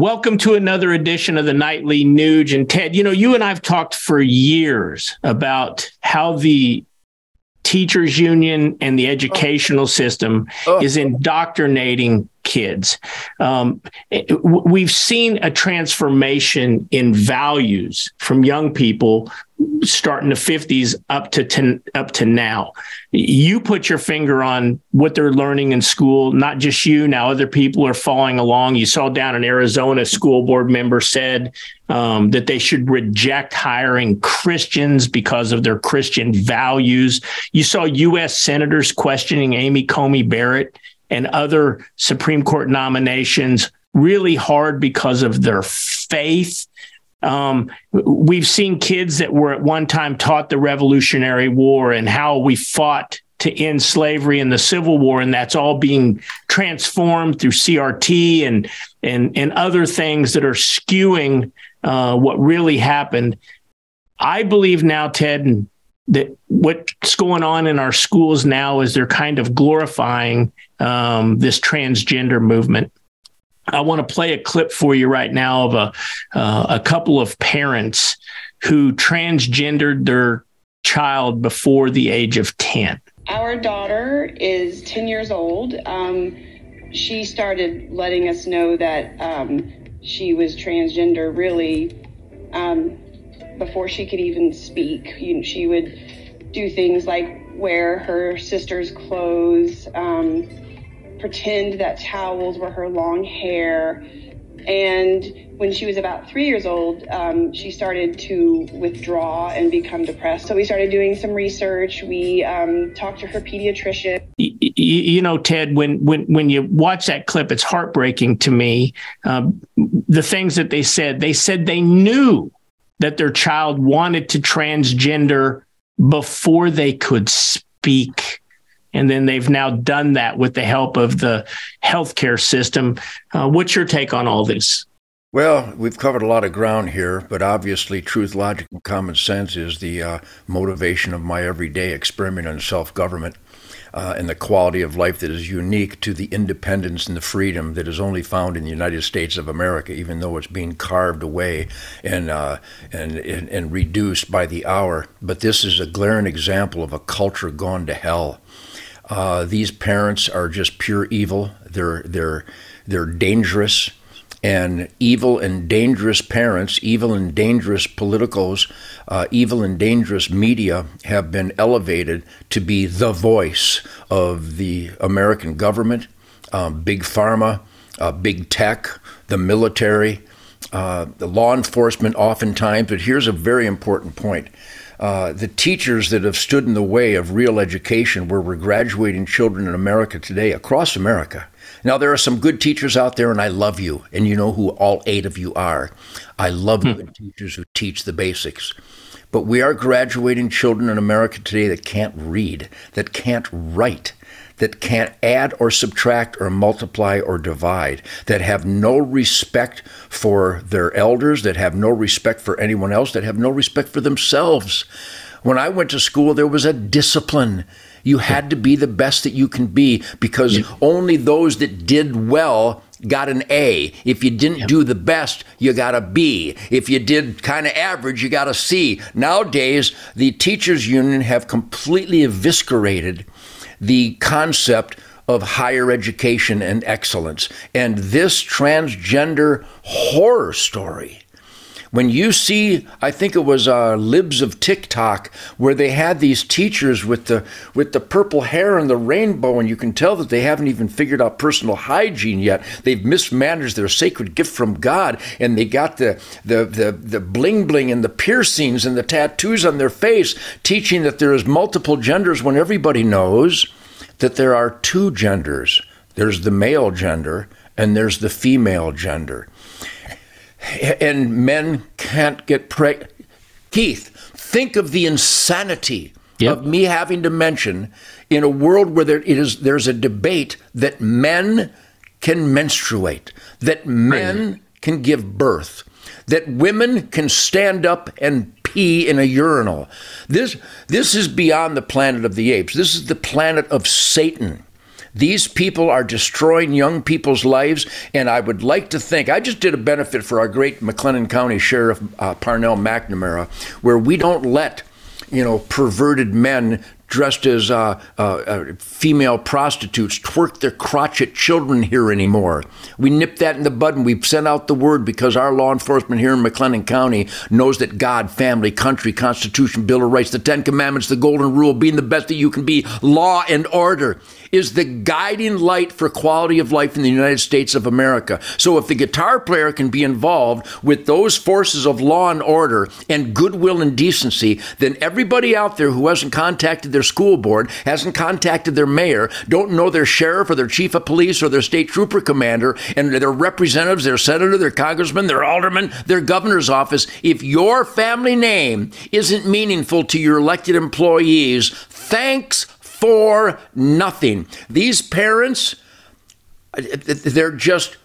Welcome to another edition of the Nightly Nuge. And Ted, you know, you and I've talked for years about how the teachers union and the educational system oh. is indoctrinating kids. Um, we've seen a transformation in values from young people starting the 50s up to ten, up to now. You put your finger on what they're learning in school, not just you. Now other people are following along. You saw down in Arizona, school board member said um, that they should reject hiring Christians because of their Christian values. You saw U.S. senators questioning Amy Coney Barrett and other Supreme Court nominations really hard because of their faith. Um, we've seen kids that were at one time taught the Revolutionary War and how we fought to end slavery in the Civil War, and that's all being transformed through CRT and and and other things that are skewing uh, what really happened. I believe now, Ted, that what's going on in our schools now is they're kind of glorifying um, this transgender movement. I want to play a clip for you right now of a uh, a couple of parents who transgendered their child before the age of 10. Our daughter is 10 years old. Um, she started letting us know that um, she was transgender really um, before she could even speak. She would do things like wear her sister's clothes, um, pretend that towels were her long hair. And when she was about three years old, um, she started to withdraw and become depressed. So we started doing some research. We um, talked to her pediatrician. You, know, Ted, when when when you watch that clip, it's heartbreaking to me. Um, the things that they said, they said they knew that their child wanted to transgender before they could speak. And then they've now done that with the help of the healthcare system. Uh, what's your take on all this? Well, we've covered a lot of ground here, but obviously, truth, logic, and common sense is the uh, motivation of my everyday experiment on self government uh, and the quality of life that is unique to the independence and the freedom that is only found in the United States of America, even though it's being carved away and, uh, and, and, and reduced by the hour. But this is a glaring example of a culture gone to hell. Uh, these parents are just pure evil. They're, they're, they're dangerous and evil and dangerous parents, evil and dangerous politicals, uh, evil and dangerous media have been elevated to be the voice of the American government, um, big pharma, uh, big tech, the military, uh, the law enforcement, oftentimes. But here's a very important point. Uh, the teachers that have stood in the way of real education, where we're graduating children in America today, across America, now, there are some good teachers out there, and I love you, and you know who all eight of you are. I love hmm. good teachers who teach the basics. But we are graduating children in America today that can't read, that can't write, that can't add or subtract or multiply or divide, that have no respect for their elders, that have no respect for anyone else, that have no respect for themselves. When I went to school, there was a discipline. You had to be the best that you can be because yep. only those that did well got an A. If you didn't yep. do the best, you got a B. If you did kind of average, you got a C. Nowadays, the teachers union have completely eviscerated the concept of higher education and excellence. And this transgender horror story when you see, I think it was uh, Libs of TikTok, where they had these teachers with the with the purple hair and the rainbow, and you can tell that they haven't even figured out personal hygiene yet. They've mismanaged their sacred gift from God, and they got the the the, the bling bling and the piercings and the tattoos on their face, teaching that there is multiple genders when everybody knows that there are two genders. There's the male gender and there's the female gender and men can't get pregnant. Keith, think of the insanity yep. of me having to mention in a world where there it is there's a debate that men can menstruate, that men can give birth, that women can stand up and pee in a urinal. This this is beyond the planet of the apes. This is the planet of Satan. These people are destroying young people's lives, and I would like to think I just did a benefit for our great McLennan County Sheriff uh, Parnell McNamara, where we don't let you know perverted men dressed as uh, uh, uh, female prostitutes twerk their crotch at children here anymore. We nip that in the bud and we've sent out the word because our law enforcement here in McLennan County knows that God, family, country, Constitution, Bill of Rights, the Ten Commandments, the Golden Rule, being the best that you can be, law and order is the guiding light for quality of life in the United States of America. So if the guitar player can be involved with those forces of law and order and goodwill and decency, then everybody out there who hasn't contacted their school board, hasn't contacted their mayor, don't know their sheriff or their chief of police or their state trooper commander and their representatives, their senator, their congressman, their alderman, their governor's office, if your family name isn't meaningful to your elected employees, thanks for nothing. These parents, uh, they're just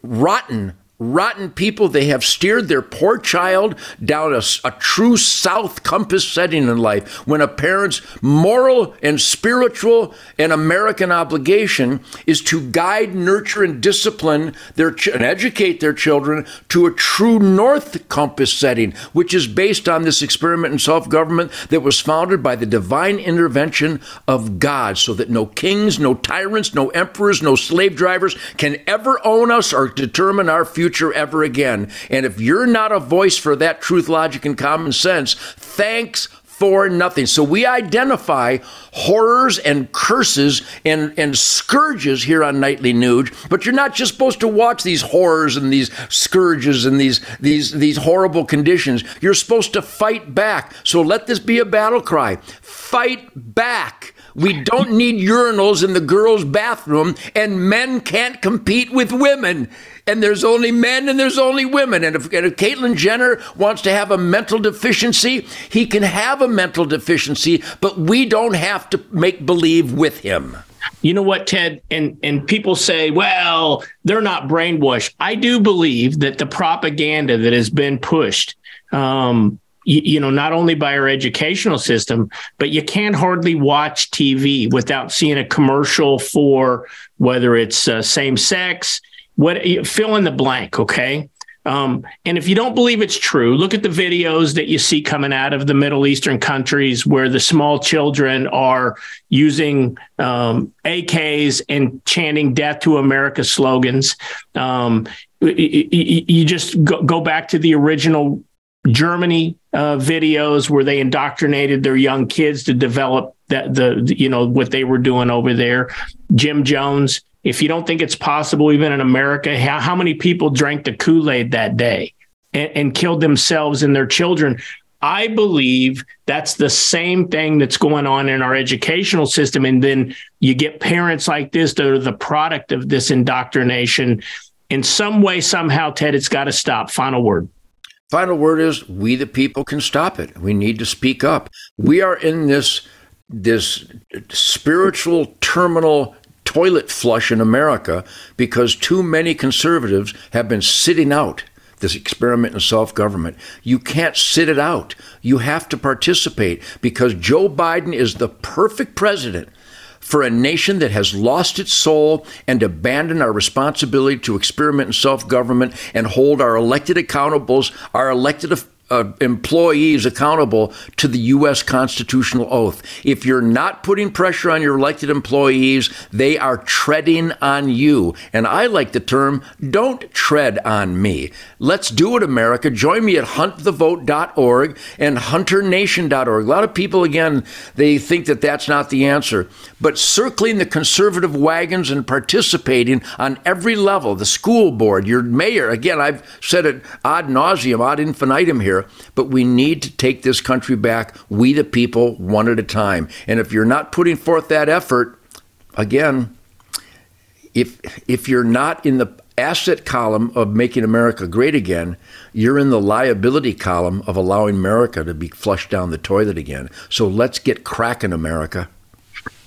rotten rotten people. They have steered their poor child down a, a, true south compass setting in life when a parent's moral and spiritual and American obligation is to guide, nurture, and discipline their ch- and educate their children to a true north compass setting, which is based on this experiment in self government that was founded by the divine intervention of God, so that no kings, no tyrants, no emperors, no slave drivers can ever own us or determine our future future ever again. And if you're not a voice for that truth, logic, and common sense, thanks for nothing. So we identify horrors and curses and, and scourges here on Nightly Nuge, but you're not just supposed to watch these horrors and these scourges and these these these horrible conditions. You're supposed to fight back. So let this be a battle cry. Fight back. We don't need urinals in the girls' bathroom, and men can't compete with women and there's only men and there's only women. And if, and if Caitlyn Jenner wants to have a mental deficiency, he can have a mental deficiency, but we don't have to make believe with him. You know what, Ted? And and people say, well, they're not brainwashed. I do believe that the propaganda that has been pushed, um, you, you know, not only by our educational system, but you can't hardly watch TV without seeing a commercial for whether it's uh, same sex, what fill in the blank, okay? Um, and if you don't believe it's true, look at the videos that you see coming out of the Middle Eastern countries where the small children are using um, AKs and chanting "Death to America" slogans. Um, you just go back to the original Germany uh, videos where they indoctrinated their young kids to develop that the you know what they were doing over there. Jim Jones if you don't think it's possible, even in America, how, how many people drank the Kool Aid that day and, and killed themselves and their children? I believe that's the same thing that's going on in our educational system. And then you get parents like this that are the product of this indoctrination. In some way, somehow, Ted, it's got to stop. Final word. Final word is we the people can stop it. We need to speak up. We are in this this spiritual terminal toilet flush in America because too many conservatives have been sitting out this experiment in self government. You can't sit it out. You have to participate because Joe Biden is the perfect president for a nation that has lost its soul and abandoned our responsibility to experiment in self government and hold our elected accountables, our elected uh, employees accountable to the U.S. constitutional oath. If you're not putting pressure on your elected employees, they are treading on you. And I like the term, don't tread on me. Let's do it, America. Join me at huntthevote.org and hunternation.org. A lot of people, again, they think that that's not the answer. But circling the conservative wagons and participating on every level, the school board, your mayor, again, I've said it ad nauseum, ad infinitum here but we need to take this country back, we the people, one at a time. And if you're not putting forth that effort, again, if if you're not in the asset column of making America great again, you're in the liability column of allowing America to be flushed down the toilet again. So let's get cracking, America.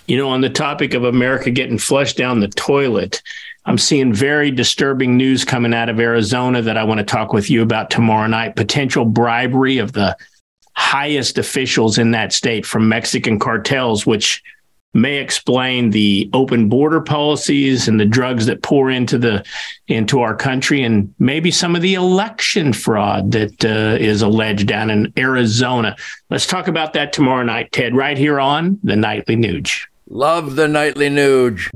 You know, on the topic of America getting flushed down the toilet, I'm seeing very disturbing news coming out of Arizona that I want to talk with you about tomorrow night. Potential bribery of the highest officials in that state from Mexican cartels, which may explain the open border policies and the drugs that pour into the into our country and maybe some of the election fraud that uh, is alleged down in Arizona. Let's talk about that tomorrow night, Ted, right here on the Nightly Nuge. Love the Nightly Nuge.